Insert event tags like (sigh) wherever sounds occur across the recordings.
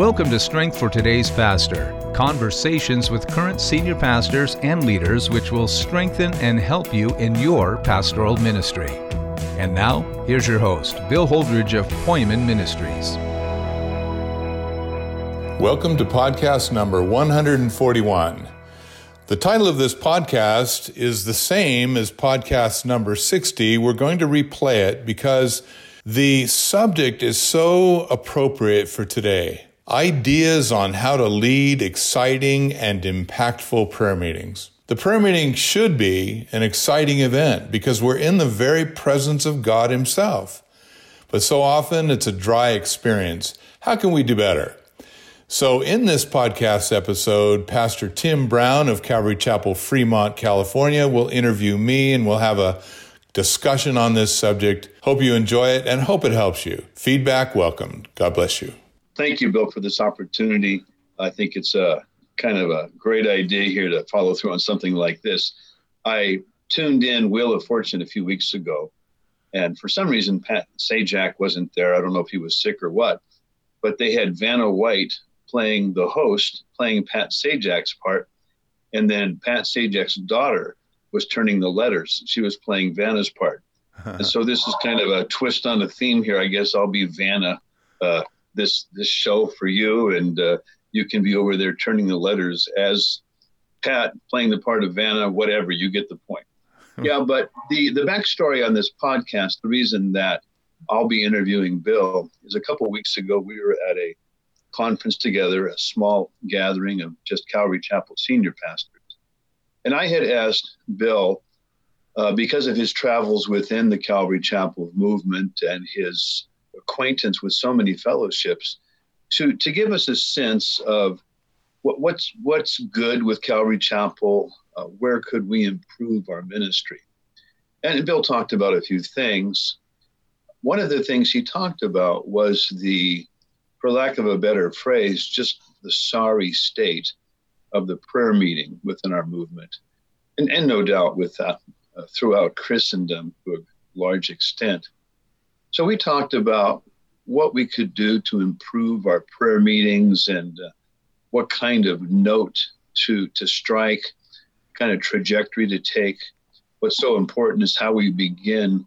Welcome to Strength for Today's Pastor, conversations with current senior pastors and leaders which will strengthen and help you in your pastoral ministry. And now, here's your host, Bill Holdridge of Poimen Ministries. Welcome to podcast number 141. The title of this podcast is the same as podcast number 60. We're going to replay it because the subject is so appropriate for today ideas on how to lead exciting and impactful prayer meetings. The prayer meeting should be an exciting event because we're in the very presence of God Himself. But so often it's a dry experience. How can we do better? So, in this podcast episode, Pastor Tim Brown of Calvary Chapel, Fremont, California, will interview me and we'll have a discussion on this subject. Hope you enjoy it and hope it helps you. Feedback welcome. God bless you thank you, Bill, for this opportunity. I think it's a kind of a great idea here to follow through on something like this. I tuned in Wheel of Fortune a few weeks ago, and for some reason, Pat Sajak wasn't there. I don't know if he was sick or what, but they had Vanna White playing the host, playing Pat Sajak's part, and then Pat Sajak's daughter was turning the letters. She was playing Vanna's part. (laughs) and so this is kind of a twist on the theme here. I guess I'll be Vanna uh, this this show for you, and uh, you can be over there turning the letters as Pat playing the part of Vanna, whatever. You get the point. (laughs) yeah, but the the backstory on this podcast, the reason that I'll be interviewing Bill is a couple weeks ago we were at a conference together, a small gathering of just Calvary Chapel senior pastors, and I had asked Bill. Uh, because of his travels within the Calvary Chapel movement and his acquaintance with so many fellowships to to give us a sense of what, what's what's good with Calvary Chapel. Uh, where could we improve our ministry? And Bill talked about a few things. One of the things he talked about was the, for lack of a better phrase, just the sorry state of the prayer meeting within our movement, and, and no doubt with that uh, throughout Christendom to a large extent. So we talked about what we could do to improve our prayer meetings and uh, what kind of note to to strike, kind of trajectory to take. What's so important is how we begin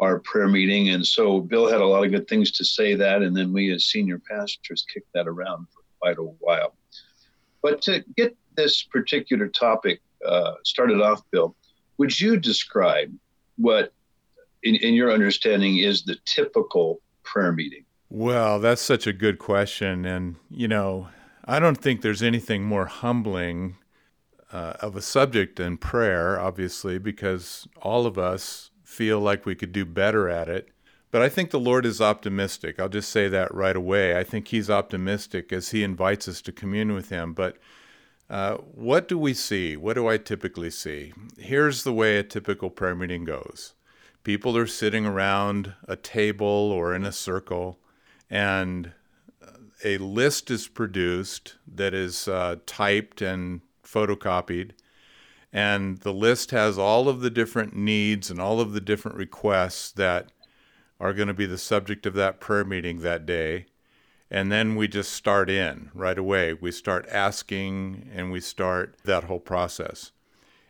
our prayer meeting. And so Bill had a lot of good things to say that, and then we as senior pastors kicked that around for quite a while. But to get this particular topic uh, started off, Bill, would you describe what in, in your understanding, is the typical prayer meeting? Well, that's such a good question. And, you know, I don't think there's anything more humbling uh, of a subject than prayer, obviously, because all of us feel like we could do better at it. But I think the Lord is optimistic. I'll just say that right away. I think He's optimistic as He invites us to commune with Him. But uh, what do we see? What do I typically see? Here's the way a typical prayer meeting goes people are sitting around a table or in a circle, and a list is produced that is uh, typed and photocopied. And the list has all of the different needs and all of the different requests that are going to be the subject of that prayer meeting that day. And then we just start in right away. We start asking and we start that whole process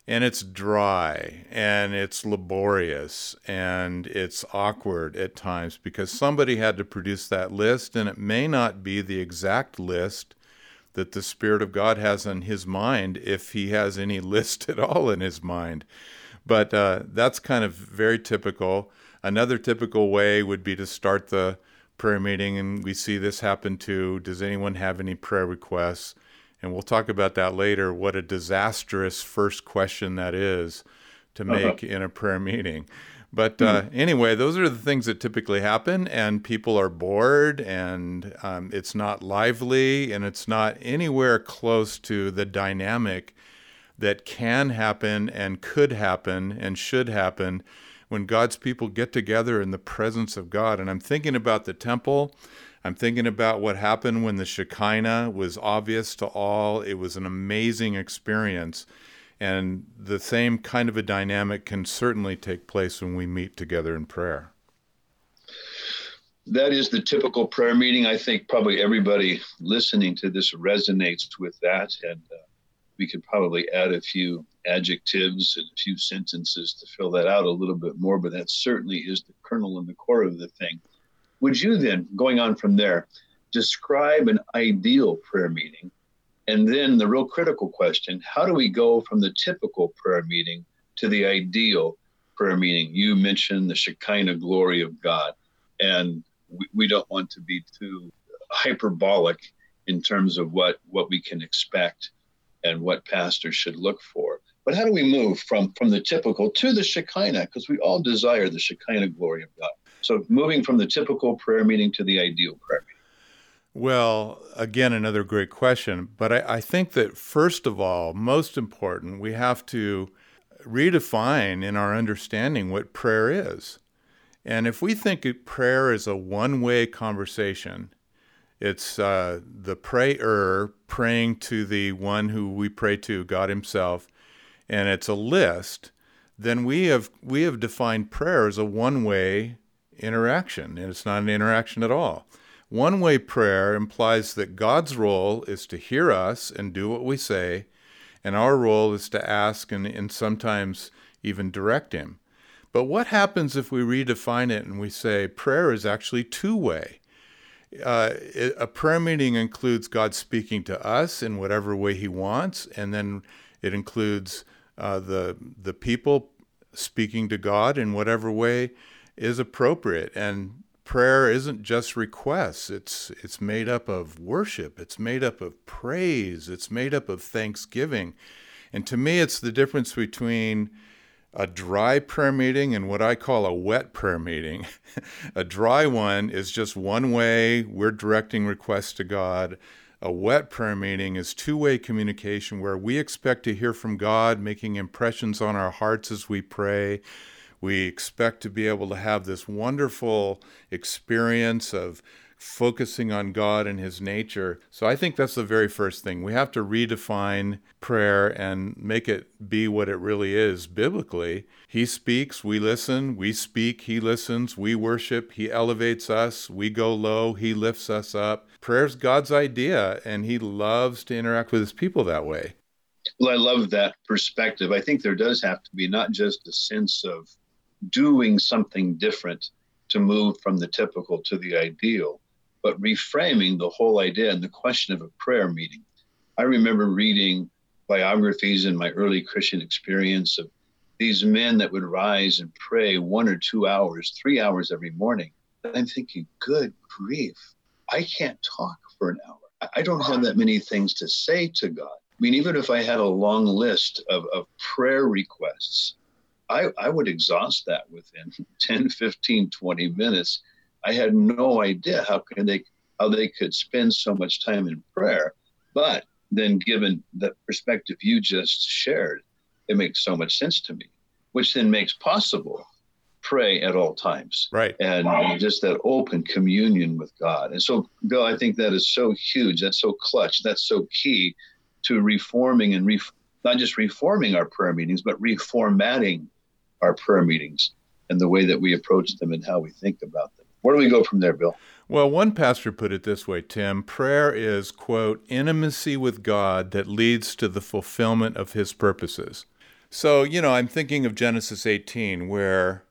and it's dry and it's laborious and it's awkward at times because somebody had to produce that list and it may not be the exact list that the Spirit of God has in his mind if he has any (laughs) list at all in his mind. But uh, that's kind of very typical. Another typical way would be to start the prayer meeting, and we see this happen too. Does anyone have any prayer requests? And we'll talk about that later, what a disastrous first question that is to uh-huh. make uh-huh. in a prayer meeting. But uh, mm-hmm. anyway, those are the things that typically happen, and people are bored, and um, it's not lively, and it's not anywhere close to the dynamic that can happen, and could happen, and should happen when God's people get together in the presence of God. And I'm thinking about the temple I'm thinking about what happened when the Shekinah was obvious to all. It was an amazing experience. And the same kind of a dynamic can certainly take place when we meet together in prayer. that is the typical prayer meeting. I think probably everybody listening to this resonates with that. And uh, we could probably add a few adjectives and a few sentences to fill that out a little bit more, but that certainly is the kernel and the core of the thing. Would you then, going on from there, describe an ideal prayer meeting? And then the real critical question how do we go from the typical prayer meeting to the ideal prayer meeting? You mentioned the Shekinah glory of God. And we, we don't want to be too hyperbolic in terms of what, what we can expect and what pastors should look for. But how do we move from, from the typical to the Shekinah? Because we all desire the Shekinah glory of God. So moving from the typical prayer meeting to the ideal prayer meeting. Well, again, another great question. But I, I think that first of all, most important, we have to redefine in our understanding what prayer is. And if we think prayer is a one way conversation, it's uh, the prayer praying to the one who we pray to, God Himself, and it's a list, then we have we have defined prayer as a one way interaction, and it's not an interaction at all. One way prayer implies that God's role is to hear us and do what we say, and our role is to ask and, and sometimes even direct Him. But what happens if we redefine it and we say prayer is actually two way? Uh, a prayer meeting includes God speaking to us in whatever way He wants, and then it includes uh, the the people speaking to God in whatever way is appropriate. And prayer isn't just requests; it's it's made up of worship, it's made up of praise, it's made up of thanksgiving. And to me, it's the difference between a dry prayer meeting and what I call a wet prayer meeting. (laughs) a dry one is just one way, we're directing requests to God. A wet prayer meeting is two way communication where we expect to hear from God, making impressions on our hearts as we pray. We expect to be able to have this wonderful experience of focusing on God and His nature. So I think that's the very first thing. We have to redefine prayer and make it be what it really is biblically. He speaks, we listen, we speak, He listens, we worship, He elevates us, we go low, He lifts us up. Prayer's God's idea, and He loves to interact with His people that way. Well, I love that perspective. I think there does have to be not just a sense of doing something different to move from the typical to the ideal, but reframing the whole idea and the question of a prayer meeting. I remember reading biographies in my early Christian experience of these men that would rise and pray one or two hours, three hours every morning. And I'm thinking, good grief, I can't talk for an hour. I don't have that many things to say to God. I mean, even if I had a long list of, of prayer requests, I, I would exhaust that within (laughs) 10, 15, 20 minutes I had no idea how can they how they could spend so much time in prayer. But then given the perspective you just shared, it makes so much sense to me, which then makes possible pray at all times. Right. And just that open communion with God. And so, Bill, I think that is so huge. That's so clutch. That's so key to reforming and re- not just reforming our prayer meetings, but reformatting our prayer meetings and the way that we approach them and how we think about them. Where do we go from there, Bill? Well, one pastor put it this way, Tim prayer is, quote, intimacy with God that leads to the fulfillment of his purposes. So, you know, I'm thinking of Genesis 18, where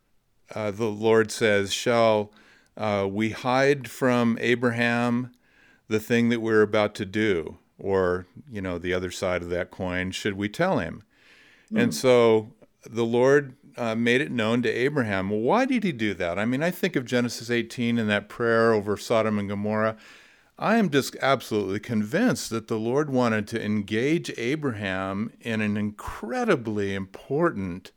uh, the Lord says, Shall uh, we hide from Abraham the thing that we're about to do? Or, you know, the other side of that coin, should we tell him? Mm. And so the Lord uh, made it known to Abraham. Why did he do that? I mean, I think of Genesis 18 and that prayer over Sodom and Gomorrah. I am just absolutely convinced that the Lord wanted to engage Abraham in an incredibly important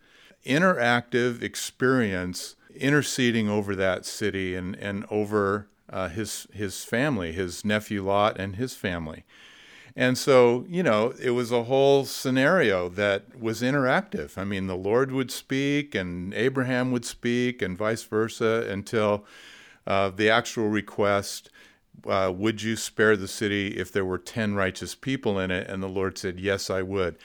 interactive experience interceding over that city and, and over uh, his, his family, his nephew Lot and his family. And so, you know, it was a whole scenario that was interactive. I mean, the Lord would speak and Abraham would speak and vice versa until uh, the actual request uh, Would you spare the city if there were 10 righteous people in it? And the Lord said, Yes, I would.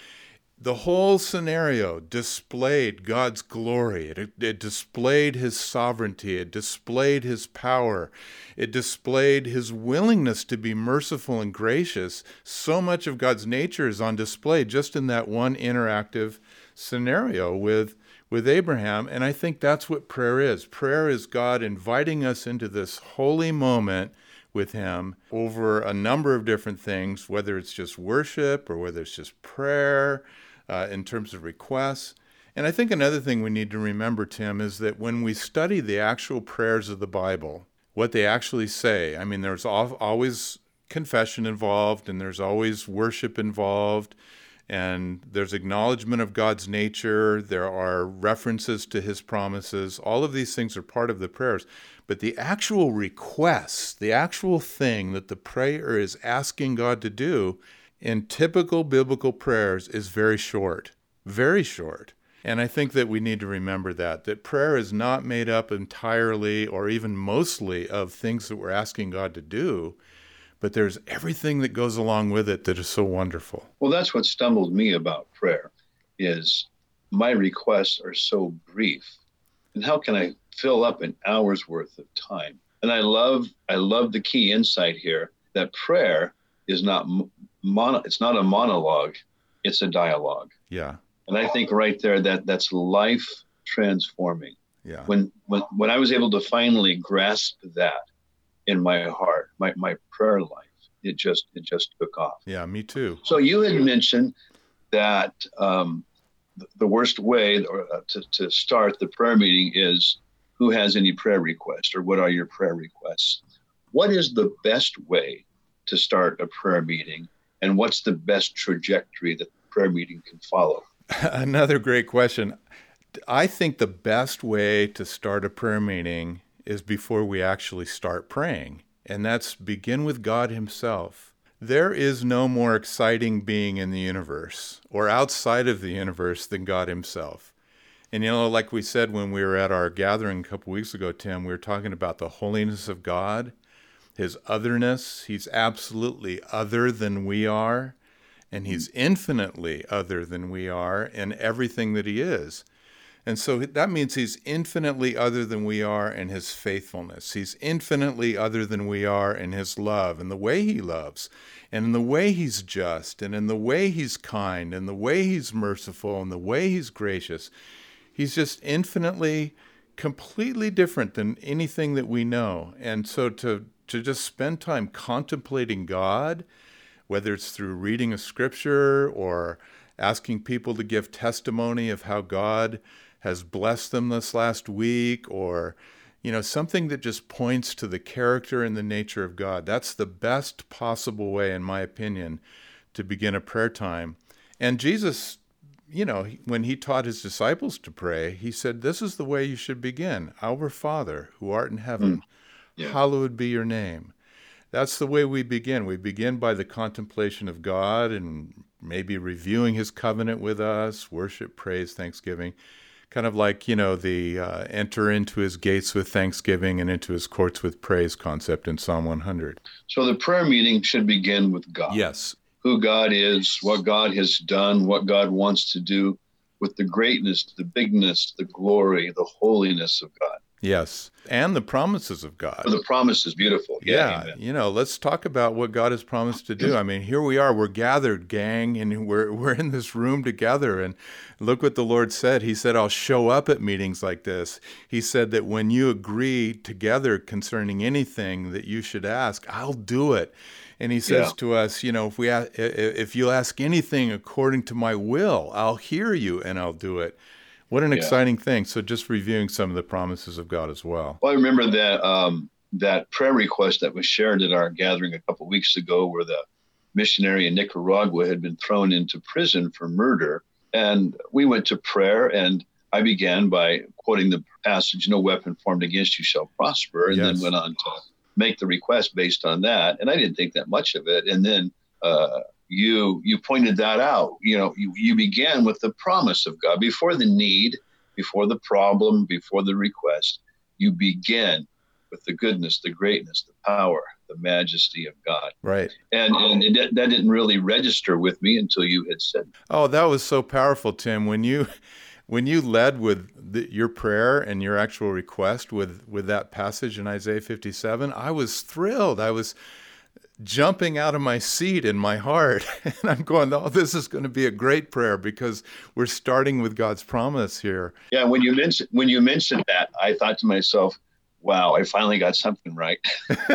The whole scenario displayed God's glory. It, it, displayed his sovereignty. It displayed his power. It displayed his willingness to be merciful and gracious. So much of God's nature is on display just in that one interactive scenario with, with Abraham. And I think that's what prayer is. Prayer is God inviting us into this holy moment with him over a number of different things, whether it's just worship or whether it's just prayer uh, in terms of requests. And I think another thing we need to remember, Tim, is that when we study the actual prayers of the Bible, what they actually say, I mean, there's always confession involved and there's always worship involved and there's acknowledgement of God's nature, there are references to his promises. All of these things are part of the prayers. But the actual request, the actual thing that the prayer is asking God to do in typical biblical prayers is very short, very short. And I think that we need to remember that, that prayer is not made up entirely or even mostly of things that we're asking God to do, but there's everything that goes along with it that is so wonderful. Well, that's what stumbled me about prayer is my requests are so brief. And how can I fill up an hour's worth of time? And I love I love the key insight here that prayer is not mono, it's not a monologue, it's a dialogue. Yeah. And I think right there that that's life transforming. Yeah. When when when I was able to finally grasp that in my heart, my my prayer life, it just it just took off. Yeah, me too. So you had mentioned that um, the worst way uh, to, to start the prayer meeting is who has any prayer requests or what are your prayer requests? What is the best way to start a prayer meeting and what's the best trajectory that the prayer meeting can follow? (laughs) Another great question. I think the best way to start a prayer meeting is before we actually start praying, and that's begin with God Himself. There is no more exciting being in the universe or outside of the universe than God Himself. And you know, like we said when we were at our gathering a couple weeks ago, Tim, we were talking about the holiness of God his otherness. He's absolutely other than we are, and he's infinitely other than we are in everything that he is. And so that means he's infinitely other than we are in his faithfulness. He's infinitely other than we are in his love and the way he loves, and in the way he's just, and in the way he's kind, and the way he's merciful, and the way he's gracious. He's just infinitely, completely different than anything that we know. And so to to just spend time contemplating God, whether it's through reading a scripture or asking people to give testimony of how God has blessed them this last week or you know something that just points to the character and the nature of God. That's the best possible way in my opinion to begin a prayer time. And Jesus you know, when he taught his disciples to pray, he said, This is the way you should begin Our Father, who art in heaven, mm yeah. hallowed be your name. That's the way we begin. We begin by the contemplation of God and maybe reviewing his covenant with us, worship, praise, thanksgiving. Kind of like, you know, the uh, enter into his gates with thanksgiving and into his courts with praise concept in Psalm 100. So the prayer meeting should begin with God. Yes. Who God is, what God has done, what God wants to do, with the greatness, the bigness, the glory, the holiness of God. Yes. And the promises of God. The promise is beautiful. Yeah. yeah you know, let's talk about what God has promised to do. I mean, here we are. We're gathered, gang, and we're, (laughs) we're in this room together. And look what the Lord said. He said, I'll show up at meetings like this. He said that when you agree together concerning anything that you should ask, I'll do it. And he says yeah. to us, you know, if we if you ask anything according to my will, I'll hear you and I'll do it. What an yeah. exciting thing! So, just reviewing some of the promises of God as well. Well, I remember that um, that prayer request that was shared at our gathering a couple weeks ago, where the missionary in Nicaragua had been thrown into prison for murder, and we went to prayer, and I began by quoting the passage, "No weapon formed against you shall prosper," and yes. then went on to make the request based on that. And I didn't think that much of it, and then. Uh, you you pointed that out. You know, you, you began with the promise of God before the need, before the problem, before the request. You begin with the goodness, the greatness, the power, the majesty of God. Right. And and it, that didn't really register with me until you had said. Oh, that was so powerful, Tim. When you when you led with the, your prayer and your actual request with with that passage in Isaiah 57, I was thrilled. I was jumping out of my seat in my heart. (laughs) And I'm going, oh, this is going to be a great prayer because we're starting with God's promise here. Yeah, when you mentioned when you mentioned that, I thought to myself, wow, I finally got something right. (laughs)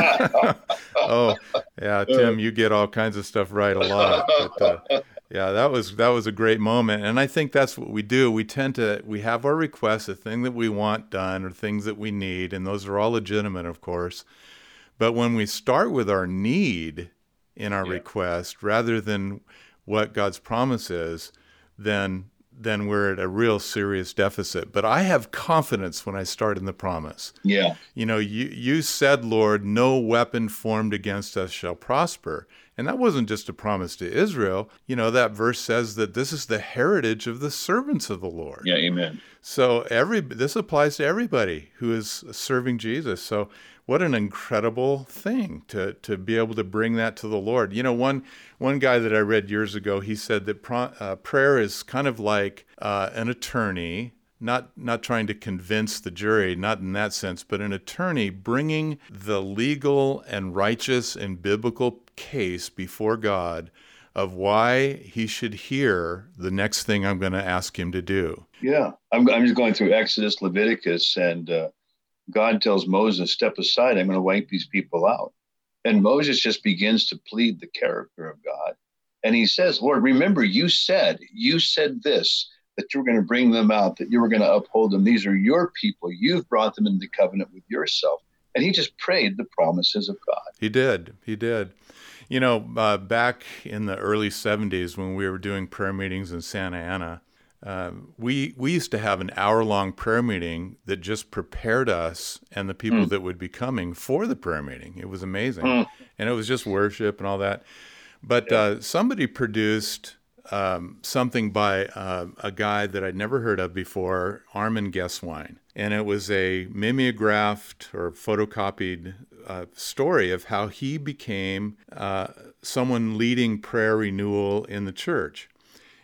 oh, yeah, Tim, you get all kinds of stuff right a lot. But, uh, yeah, that was that was a great moment, and I think that's what we do. We tend to we have our requests, the thing that we want done, or things that we need, and those are all legitimate, of course. But when we start with our need in our yeah. request rather than what God's promise is, then then we're at a real serious deficit. But I have confidence when I start in the promise. Yeah. You know, you you said, Lord, no weapon formed against us shall prosper. And that wasn't just a promise to Israel. You know, that verse says that this is the heritage of the servants of the Lord. Yeah, amen. So every this applies to everybody who is serving Jesus. So what an incredible thing to to be able to bring that to the Lord. You know, one one guy that I read years ago, he said that uh, prayer is kind of like uh, an attorney. Not not trying to convince the jury, not in that sense, but an attorney bringing the legal and righteous and biblical case before God of why he should hear the next thing I'm going to ask him to do. Yeah, I'm, I'm just going through Exodus, Leviticus, and uh, God tells Moses, Step aside, I'm going to wipe these people out. And Moses just begins to plead the character of God. And he says, Lord, remember, you said, you said this, that you were going to bring them out, that you were going to uphold them. These are your people. You've brought them into covenant with yourself. And he just prayed the promises of God. He did. He did. You know, uh, back in the early 70s when we were doing prayer meetings in Santa Ana, uh, we we used to have an hour long prayer meeting that just prepared us and the people mm. that would be coming for the prayer meeting. It was amazing, mm. and it was just worship and all that. But yeah. uh, somebody produced um, something by uh, a guy that I'd never heard of before, Armin Gesswein, and it was a mimeographed or photocopied uh, story of how he became uh, someone leading prayer renewal in the church.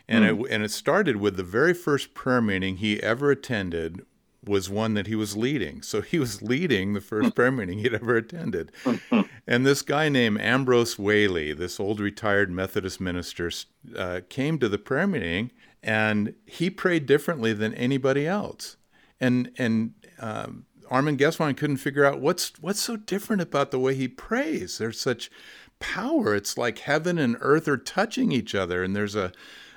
And mm. it and it started with the very first prayer meeting he ever attended was one that he was leading. So he was leading the first hmm. prayer meeting he'd ever attended. Hmm. and this guy named Ambrose Whaley, this old retired Methodist minister, uh, came to the prayer meeting and he prayed differently than anybody else. And and um, Armin Gesswein couldn't figure out what's what's so different about the way he prays. There's such power. It's like heaven and earth are touching each other, and there's a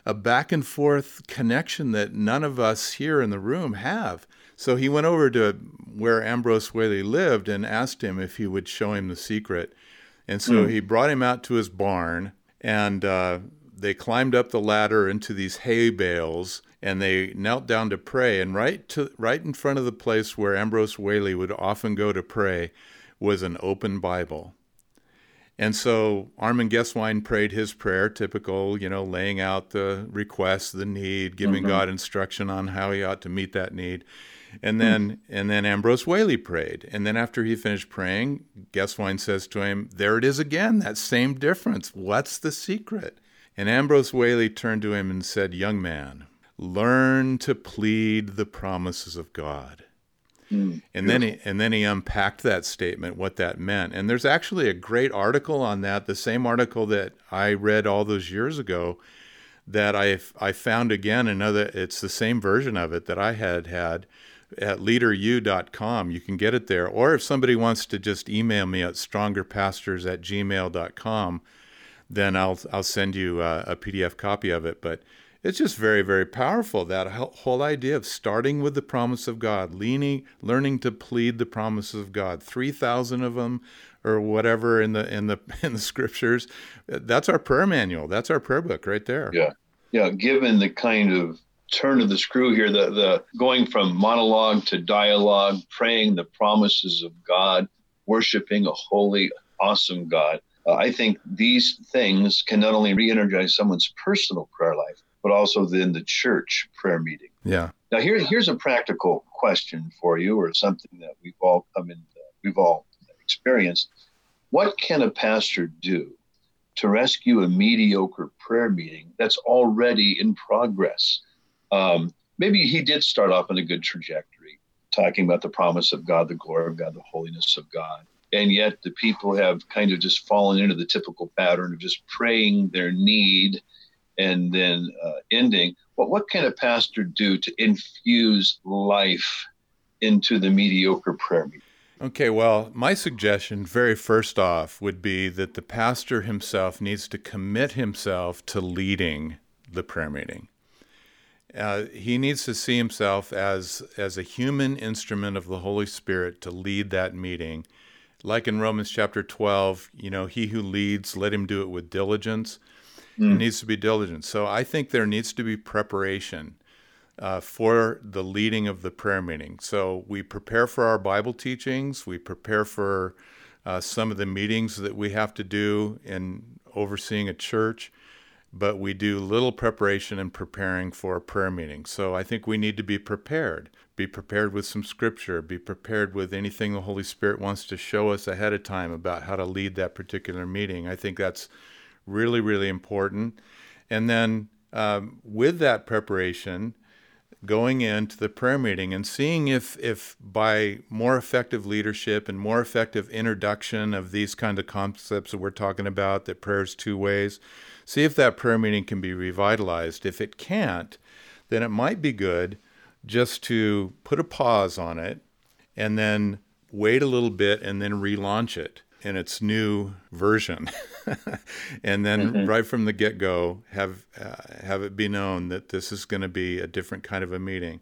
a back and forth connection that none of us here in the room have. So he went over to where Ambrose Whaley lived and asked him if he would show him the secret. And so mm. he brought him out to his barn, and uh, they climbed up the ladder into these hay bales, and they knelt down to pray. And right to right in front of the place where Ambrose Whaley would often go to pray was an open Bible. And so Armin Gesswein prayed his prayer, typical, you know, laying out the request, the need, giving mm-hmm. God instruction on how he ought to meet that need. And then mm-hmm. and then Ambrose Whaley prayed. And then after he finished praying, Gesswein says to him, There it is again, that same difference. What's the secret? And Ambrose Whaley turned to him and said, Young man, learn to plead the promises of God. Mm, and then he and then he unpacked that statement, what that meant. And there's actually a great article on that, the same article that I read all those years ago, that I I found again another. It's the same version of it that I had had at leaderu.com. You can get it there, or if somebody wants to just email me at strongerpastors at gmail.com, then I'll I'll send you a, a PDF copy of it. But it's just very very powerful that whole idea of starting with the promise of god leaning learning to plead the promises of god. 3000 of them or whatever in the in the (laughs) in the scriptures that's our prayer manual. That's our prayer book right there. Yeah. Yeah given the kind of turn of the screw here the the going from monologue to dialogue praying the promises of god worshiping a holy awesome god uh, I think these things can not only re energize someone's personal prayer life, but also then the church prayer meeting. Yeah. Now here, here's a practical question for you, or something that we've all come in, we've all experienced. what can a pastor do to rescue a mediocre prayer meeting that's already in progress? Um, maybe he did start off on a good trajectory, talking about the promise of God, the glory of God, the holiness of God. And yet the people have kind of just fallen into the typical pattern of just praying their need and then uh, ending. But what can a pastor do to infuse life into the mediocre prayer meeting? Okay, well, my suggestion, very first off, would be that the pastor himself needs to commit himself to leading the prayer meeting. Uh, he needs to see himself as as a human instrument of the Holy Spirit to lead that meeting. Like in Romans chapter 12, you know, he who leads, let him do it with diligence. Mm. It needs to be diligent. So I think there needs to be preparation uh, for the leading of the prayer meeting. So we prepare for our Bible teachings, we prepare for uh, some of the meetings that we have to do in overseeing a church, but we do little preparation in preparing for a prayer meeting. So I think we need to be prepared. Be prepared with some scripture, be prepared with anything the Holy Spirit wants to show us ahead of time about how to lead that particular meeting. I think that's really, really important. And then um, with that preparation, going into the prayer meeting and seeing if, if by more effective leadership and more effective introduction of these kind of concepts that we're talking about, that prayer is two ways, see if that prayer meeting can be revitalized. If it can't, then it might be good just to put a pause on it and then wait a little bit and then relaunch it in its new version, (laughs) and then mm-hmm. right from the get go have uh, have it be known that this is going to be a different kind of a meeting.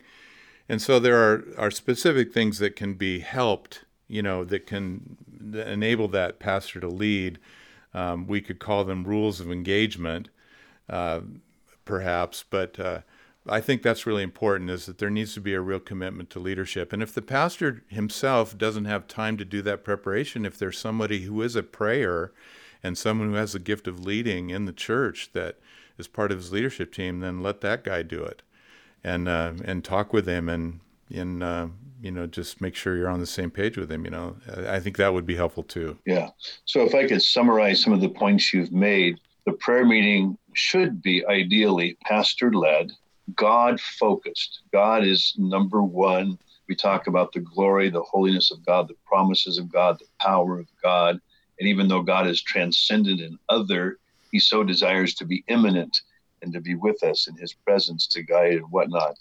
And so there are are specific things that can be helped, you know, that can enable that pastor to lead. Um, we could call them rules of engagement, uh, perhaps, but uh, I think that's really important is that there needs to be a real commitment to leadership. And if the pastor himself doesn't have time to do that preparation, if there's somebody who is a prayer and someone who has the gift of leading in the church that is part of his leadership team, then let that guy do it and uh, and talk with him and and uh, you know just make sure you're on the same page with him. You know, I think that would be helpful too. Yeah. So if I could summarize some of the points you've made, the prayer meeting should be ideally pastor led God focused. God is number one. We talk about the glory, the holiness of God, the promises of God, the power of God. And even though God is transcendent and other, he so desires to be immanent and to be with us in his presence to guide and whatnot.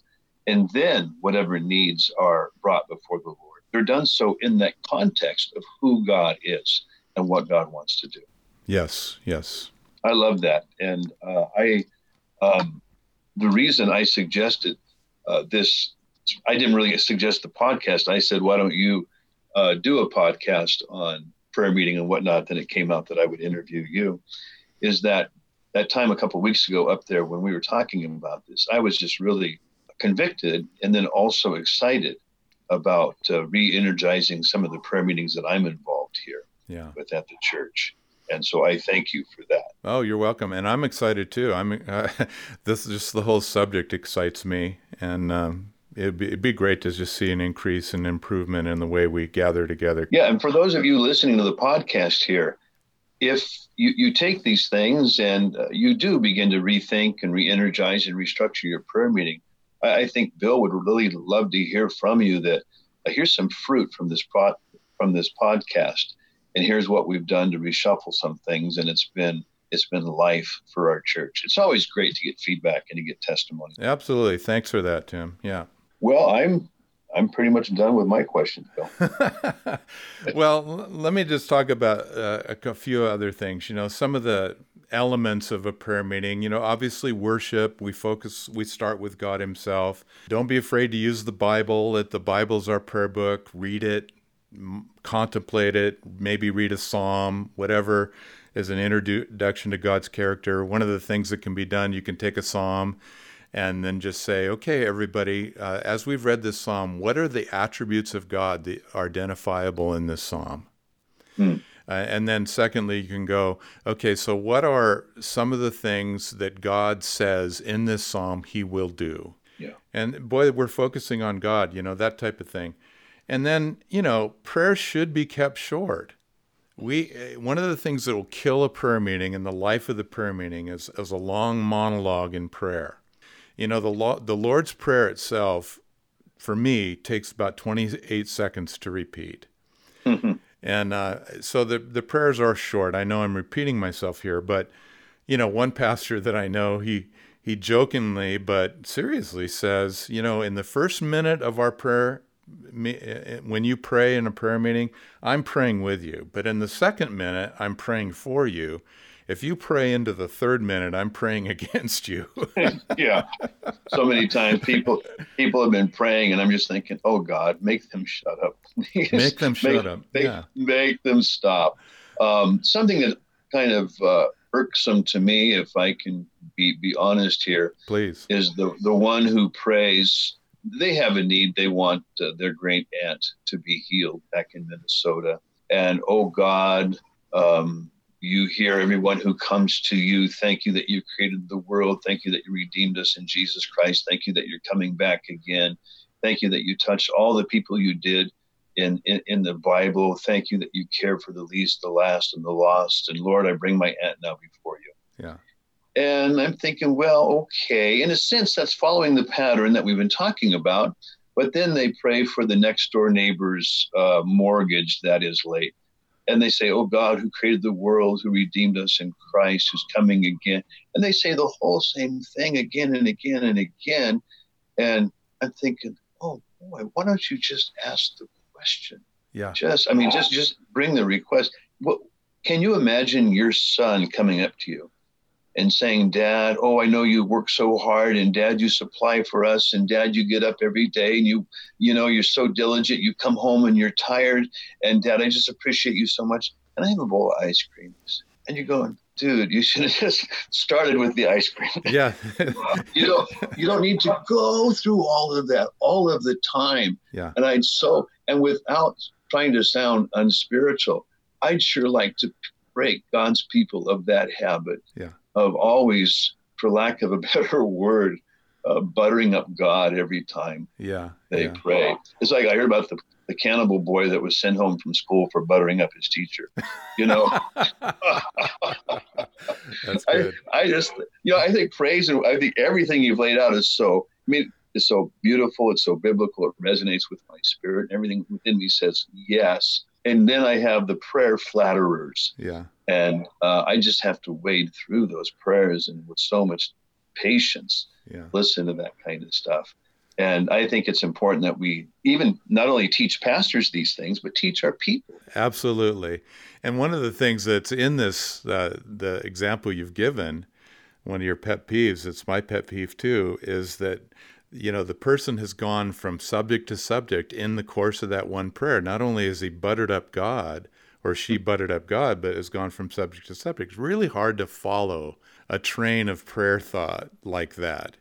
And then whatever needs are brought before the Lord. They're done so in that context of who God is and what God wants to do. Yes, yes. I love that. And uh, I, um, the reason I suggested uh, this, I didn't really suggest the podcast. I said, why don't you uh, do a podcast on prayer meeting and whatnot? Then it came out that I would interview you. Is that that time a couple weeks ago up there when we were talking about this, I was just really convicted and then also excited about uh, re-energizing some of the prayer meetings that I'm involved here yeah. with at the church and so I thank you for that. Oh, you're welcome, and I'm excited too. I'm (laughs) uh, this is just the whole subject excites me, and um, it'd, be, it'd be great to just see an increase and improvement in the way we gather together. Yeah, and for those of you listening to the podcast here, if you, you take these things and uh, you do begin to rethink and re-energize and restructure your prayer meeting, I, I think Bill would really love to hear from you that uh, here's some fruit from this pro- from this podcast and here's what we've done to reshuffle some things and it's been it's been life for our church. It's always great to get feedback and to get testimony. Absolutely. Thanks for that tim. Yeah. Well i'm i'm pretty much done with my questions bill. (laughs) Well let me just talk about uh, a few other things. You know some of the elements of a prayer meeting you know obviously worship. We focus we start with god himself. Don't be afraid to use the bible. That the bible's our prayer book. Read it contemplate it, maybe read a psalm, whatever is an introduction to God's character. One of the things that can be done, you can take a psalm and then just say, okay, everybody, uh, as we've read this psalm, what are the attributes of God that are identifiable in this psalm? Hmm. Uh, and then, secondly, you can go, okay, so what are some of the things that God says in this psalm he will do? Yeah. And boy, we're focusing on God, you know, that type of thing. And then, you know, prayer should be kept short. We eh, one of the things that will kill a prayer meeting and the life of the prayer meeting is, is a long monologue in prayer. You know, the the Lord's prayer itself, for me, takes about 28 seconds to repeat. Mm-hmm. And uh, so the the prayers are short. I know I'm repeating myself here, but you know, one pastor that I know, he he jokingly but seriously says, you know, in the first minute of our prayer when you pray in a prayer meeting, I'm praying with you. But in the second minute, I'm praying for you. If you pray into the third minute, I'm praying (laughs) against you. (laughs) yeah. So many times people people have been praying and I'm just thinking, "Oh God, make them shut up. Please. Make them shut make, up. Make, yeah. make them stop." Um, something that kind of uh, irksome to me, if I can be be honest here, please, is the the one who prays they have a need. They want uh, their great aunt to be healed back in Minnesota. And oh God, um, you hear everyone who comes to you. Thank you that you created the world. Thank you that you redeemed us in Jesus Christ. Thank you that you're coming back again. Thank you that you touched all the people you did in, in, in the Bible. Thank you that you care for the least, the last, and the lost. And Lord, I bring my aunt now before you. Yeah. And I'm thinking, well, okay, in a sense, that's following the pattern that we've been talking about. But then they pray for the next door neighbor's uh, mortgage that is late. And they say, Oh God, who created the world, who redeemed us in Christ, who's coming again. And they say the whole same thing again and again and again. And I'm thinking, Oh boy, why don't you just ask the question? Yeah. Just, I mean, just just bring the request. What can you imagine your son coming up to you and saying, Dad, oh, I know you work so hard, and Dad, you supply for us, and Dad, you get up every day, and you, you know, you're so diligent. You come home and you're tired, and Dad, I just appreciate you so much. And I have a bowl of ice creams, and you're going, dude, you should have (laughs) just started with the ice cream. (laughs) Yeah. (laughs) you don't, you don't need to go through all of that all of the time. Yeah. And I'd so, and without trying to sound unspiritual, I'd sure like to break God's people of that habit. Yeah of always, for lack of a (laughs) better word, uh, buttering up God every time yeah, they yeah. pray. It's like I heard about the, the cannibal boy that was sent home from school for buttering up his teacher. You know, (laughs) (laughs) that's good. I, I just, you know, I think praise and I think everything you've laid out is so. I mean, it's so beautiful. It's so biblical. It resonates with my spirit. And everything within me says yes. And then I have the prayer flatterers. Yeah. And uh, I just have to wade through those prayers and with so much patience yeah. listen to that kind of stuff. And I think it's important that we even not only teach pastors these things, but teach our people. Absolutely. And one of the things that's in this, uh, the example you've given, one of your pet peeves, it's my pet peeve too, is that you know the person has gone from subject to subject in the course of that one prayer not only has he buttered up god or she butted up God, but has gone from subject to subject. It's really hard to follow a train of prayer thought like that.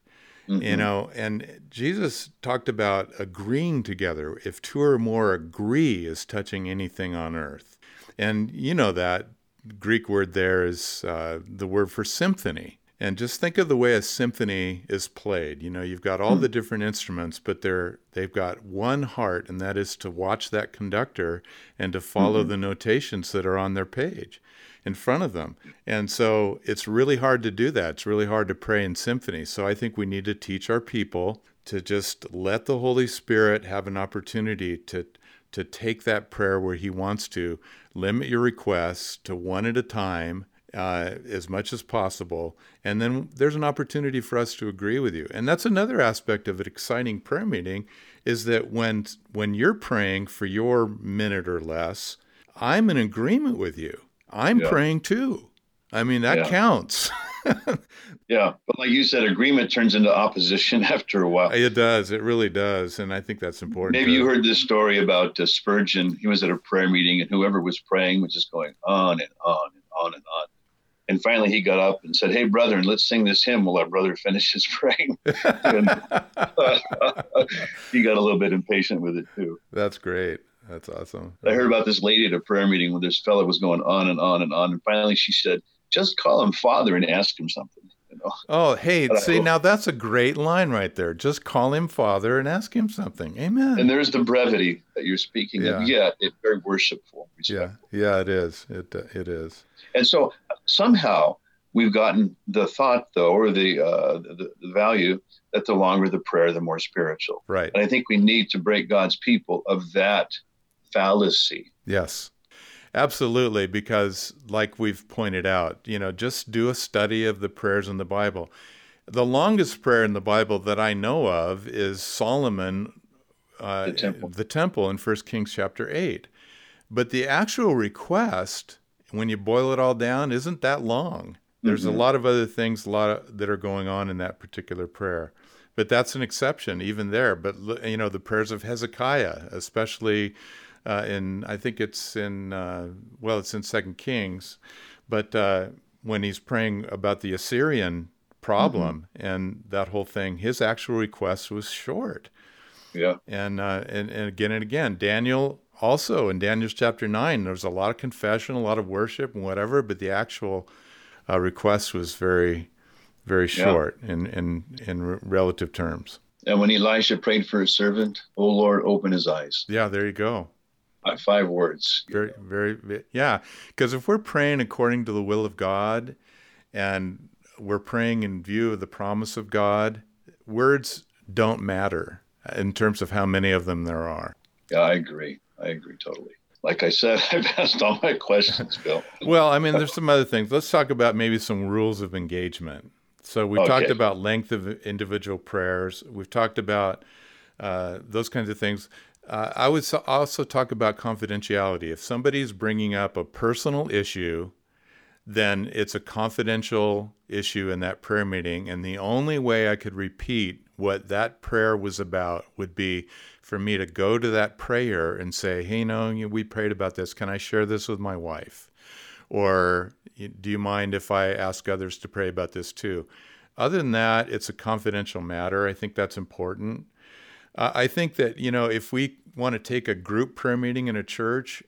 Mm-hmm. You know, and Jesus talked about agreeing together. If two or more agree is touching anything on earth. And you know that Greek word there is uh, the word for symphony. And just think of the way a symphony is played. You know, you've got all the different instruments, but they're they've got one heart, and that is to watch that conductor and to follow mm-hmm. the notations that are on their page in front of them. And so it's really hard to do that. It's really hard to pray in symphony. So I think we need to teach our people to just let the Holy Spirit have an opportunity to to take that prayer where he wants to limit your requests to one at a time uh, as much as possible. And then there's an opportunity for us to agree with you. And that's another aspect of an exciting prayer meeting is that when when you're praying for your minute or less, I'm in agreement with you. I'm yeah. praying too. I mean that yeah. counts. (laughs) yeah, but like you said, agreement turns into opposition (laughs) after a while. It does. It really does, and I think that's important. Maybe you heard this story about uh, Spurgeon. He was at a prayer meeting, and whoever was praying was just going on and on and on and on. And finally, he got up and said, "Hey, brethren, let's sing this hymn while our brother (laughs) finishes praying." and, uh, (laughs) he got a little bit impatient with it too. That's great. That's awesome. I heard about this lady at a prayer meeting where this fellow was going on and on and on, and finally she said, "Just call him Father and ask him something." You know. Oh, hey, But see, now that's a great line right there. Just call him Father and ask him something. Amen. And there's the brevity that you're speaking of. Yeah. Yeah, it's very worshipful. yeah, yeah, it is. It uh, it is. And so somehow we've gotten the thought, though, or the, uh, the the value that the longer the prayer, the more spiritual. Right. And I think we need to break God's people of that fallacy. Yes. Absolutely, because like we've pointed out, you know, just do a study of the prayers in the Bible. The longest prayer in the Bible that I know of is Solomon, uh, The temple. the temple in 1 Kings chapter 8. But the actual request, when you boil it all down, isn't that long. There's Mhm. a lot of other things, a lot of, that are going on in that particular prayer. But that's an exception, even there. But you know, the prayers of Hezekiah, especially uh, in, I think it's in, uh, well, it's in Second Kings, but uh, when he's praying about the Assyrian problem and that whole thing, his actual request was short Yeah. and uh, and, and again and again. Daniel also in Daniel's chapter nine, there's a lot of confession, a lot of worship, and whatever, but the actual uh, request was very, very Yeah. short in in in relative terms. And when Elisha prayed for his servant, O Lord, open his eyes. Yeah, there you go. Uh, Five words. Very, very, yeah. Because if we're praying according to the will of God, and we're praying in view of the promise of God, words don't matter in terms of how many of them there are. Yeah, I agree. I agree totally. Like I said, (laughs) I've asked all my questions, Bill. (laughs) Well, I mean, there's some other things. Let's talk about maybe some rules of engagement. So we've talked about length of individual prayers. We've talked about uh, those kinds of things. Uh, I would so- also talk about confidentiality. If somebody's bringing up a personal issue, then it's a confidential issue in that prayer meeting. And the only way I could repeat what that prayer was about would be for me to go to that prayer and say, hey, you- we prayed about this. Can I share this with my wife? Or do you mind if I ask others to pray about this too? Other than that, it's a confidential matter. I think that's important. Uh, I think that, you know, if we want to take a group prayer meeting in a church,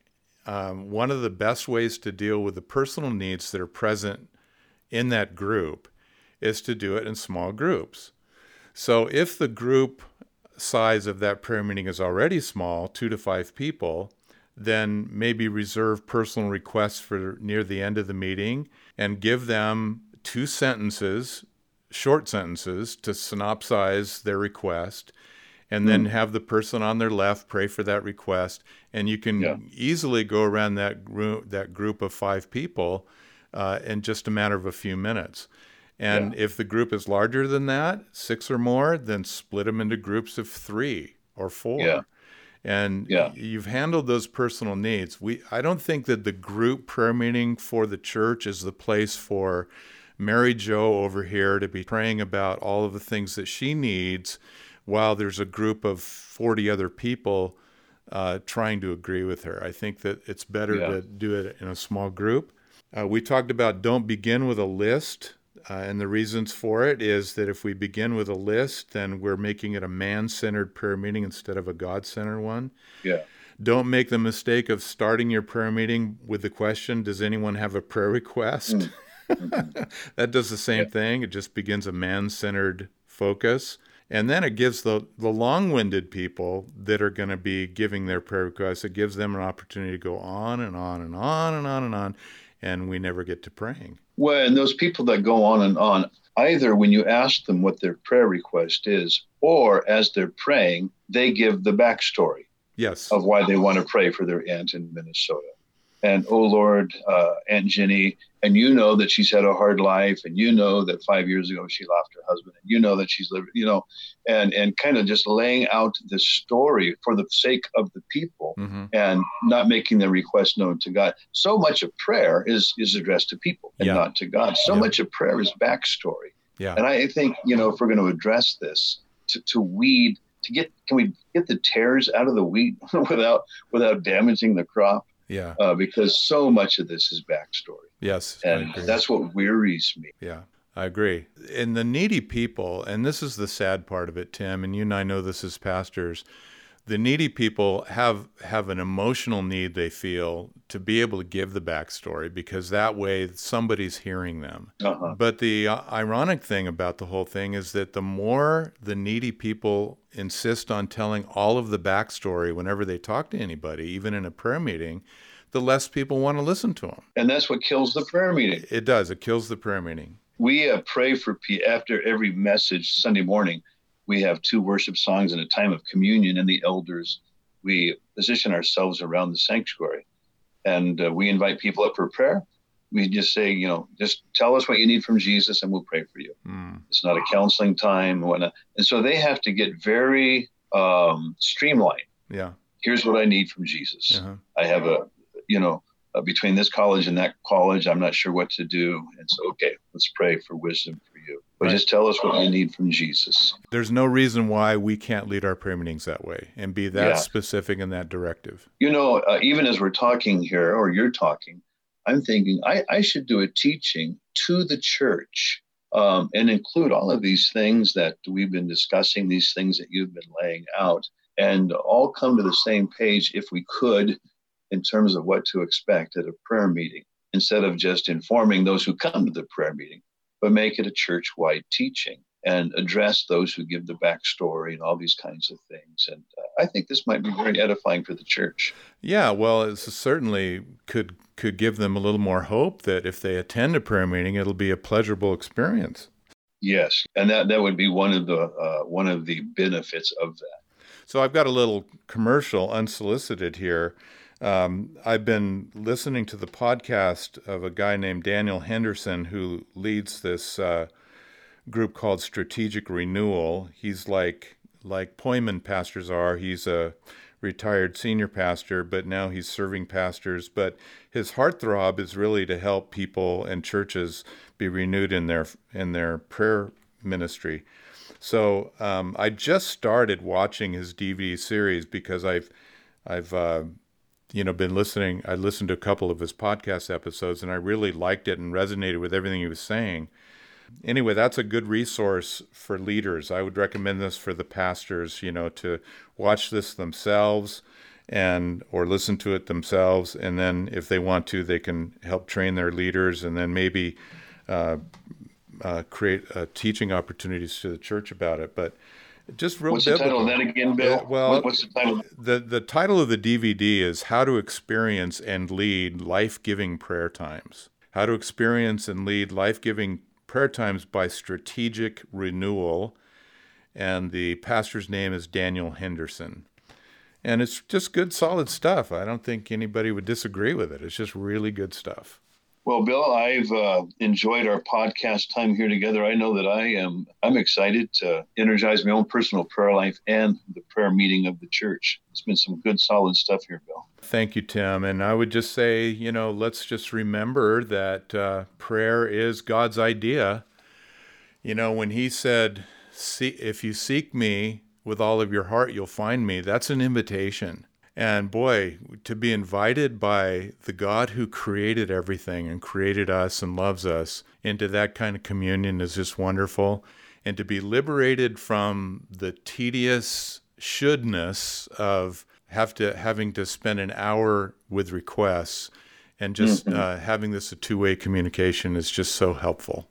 um, one of the best ways to deal with the personal needs that are present in that group is to do it in small groups. So if the group size of that prayer meeting is already small, two to five people, then maybe reserve personal requests for near the end of the meeting and give them two sentences, short sentences, to synopsize their request, and then have the person on their left pray for that request. And you can Yeah. easily go around that group, that group of five people uh, in just a matter of a few minutes. And if the group is larger than that, six or more, then split them into groups of three or four. Yeah. And Yeah. you've handled those personal needs. We I don't think that the group prayer meeting for the church is the place for Mary Jo over here to be praying about all of the things that she needs while there's a group of 40 other people uh, trying to agree with her. I think that it's better Yeah. to do it in a small group. Uh, we talked about don't begin with a list. Uh, and the reasons for it is that if we begin with a list, then we're making it a man centered prayer meeting instead of a God centered one. Yeah. Don't make the mistake of starting your prayer meeting with the question Does anyone have a prayer request? (laughs) that does the same Yeah. thing. It just begins a man centered focus. And then it gives the, the long winded people that are going to be giving their prayer requests, it gives them an opportunity to go on and on and on and on and on. And we never get to praying. Well, and those people that go on and on, either when you ask them what their prayer request is, or as they're praying, they give the backstory Yes. of why they want to pray for their aunt in Minnesota. And oh Lord, uh, Aunt Jenny, and you know that she's had a hard life, and you know that five years ago she lost her husband, and you know that she's lived, you know, and and kind of just laying out the story for the sake of the people, hmm and not making the request known to God. So much of prayer is is addressed to people and Yeah. not to God. So Yeah. much of prayer is backstory. Yeah. And I think, you know, if we're going to address this, to, to weed, to get, can we get the tares out of the wheat (laughs) without without damaging the crop? Yeah. Uh, because so much of this is backstory, Yes. And that's what wearies me. Yeah, I agree. And the needy people, and this is the sad part of it, Tim, and you and I know this as pastors, the needy people have have an emotional need they feel to be able to give the backstory because that way somebody's hearing them. Uh-huh. But the uh, ironic thing about the whole thing is that the more the needy people insist on telling all of the backstory whenever they talk to anybody, even in a prayer meeting, the less people want to listen to them. And that's what kills the prayer meeting. It does. It kills the prayer meeting. We uh, pray for after every message Sunday morning we have two worship songs and a time of communion and the elders we position ourselves around the sanctuary. And uh, we invite people up for prayer. We just say you know just tell us what you need from jesus and we'll pray for you. Mm. it's not a counseling time and whatnot. And so they have to get very um, streamlined. Yeah. Here's what i need from jesus. Uh-huh. i have a you know uh, between this college and that college i'm not sure what to do. And so okay let's pray for wisdom. But right. just tell us what you need from Jesus. There's no reason why we can't lead our prayer meetings that way and be that yeah. specific in that directive. You know, uh, even as we're talking here, or you're talking, I'm thinking I, I should do a teaching to the church um, and include all of these things that we've been discussing, these things that you've been laying out, and all come to the same page if we could in terms of what to expect at a prayer meeting instead of just informing those who come to the prayer meeting but make it a church wide teaching and address those who give the backstory and all these kinds of things. And uh, I think this might be very edifying for the church. Yeah, well, it certainly could could give them a little more hope that if they attend a prayer meeting, it'll be a pleasurable experience. Yes, and that that would be one of the uh, one of the benefits of that. So I've got a little commercial unsolicited here. Um, I've been listening to the podcast of a guy named Daniel Henderson who leads this uh, group called Strategic Renewal. He's like like Poimen pastors are. He's a retired senior pastor, but now he's serving pastors. But his heartthrob is really to help people and churches be renewed in their in their prayer ministry. So um, I just started watching his DVD series because I've I've uh, you know been listening i listened to a couple of his podcast episodes and i really liked it and resonated with everything he was saying. Anyway that's a good resource for leaders. I would recommend this for the pastors you know to watch this themselves and or listen to it themselves and then if they want to they can help train their leaders and then maybe uh, uh, create uh, teaching opportunities to the church about it. But just real what's biblical. the title of that again, Bill? Uh, well, what's the title? The the title of the DVD is How to Experience and Lead Life-Giving Prayer Times. How to experience and lead life-giving prayer times by strategic renewal. And the pastor's name is Daniel Henderson. And it's just good, solid stuff. I don't think anybody would disagree with it. It's just really good stuff. Well, Bill, I've uh, enjoyed our podcast time here together. I know that I am. I'm excited to energize my own personal prayer life and the prayer meeting of the church. It's been some good, solid stuff here, Bill. Thank you, Tim. And I would just say, you know, let's just remember that uh, prayer is God's idea. You know, when He said, "See, if you seek Me with all of your heart, you'll find Me," that's an invitation. And boy, to be invited by the God who created everything and created us and loves us into that kind of communion is just wonderful. And to be liberated from the tedious shouldness of have to having to spend an hour with requests and just mm-hmm. uh, having this a two-way communication is just so helpful.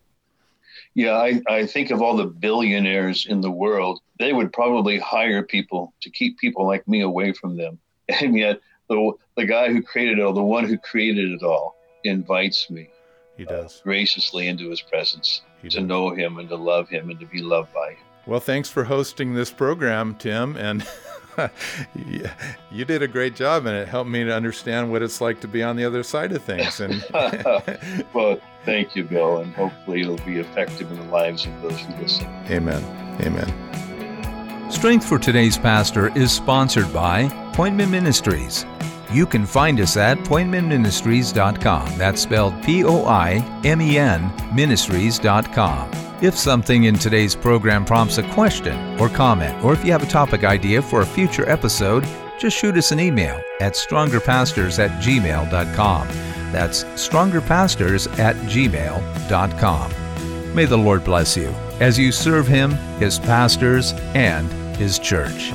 Yeah, I, I think of all the billionaires in the world, they would probably hire people to keep people like me away from them. (laughs) and yet the the guy who created it all, the one who created it all, invites me. He does uh, graciously into his presence he to does. know him and to love him and to be loved by him. Well, thanks for hosting this program, Tim, and (laughs) you did a great job, and it helped me to understand what it's like to be on the other side of things. And (laughs) well, thank you, Bill, and hopefully it'll be effective in the lives of those who listen. Amen. Amen. Strength for Today's Pastor is sponsored by Poimen Ministries. You can find us at poimenministries.com. That's spelled P O I M E N ministries.com. If something in today's program prompts a question or comment, or if you have a topic idea for a future episode, just shoot us an email at strongerpastors at gmail.com. That's strongerpastors at gmail.com. May the Lord bless you as you serve Him, His pastors, and His church.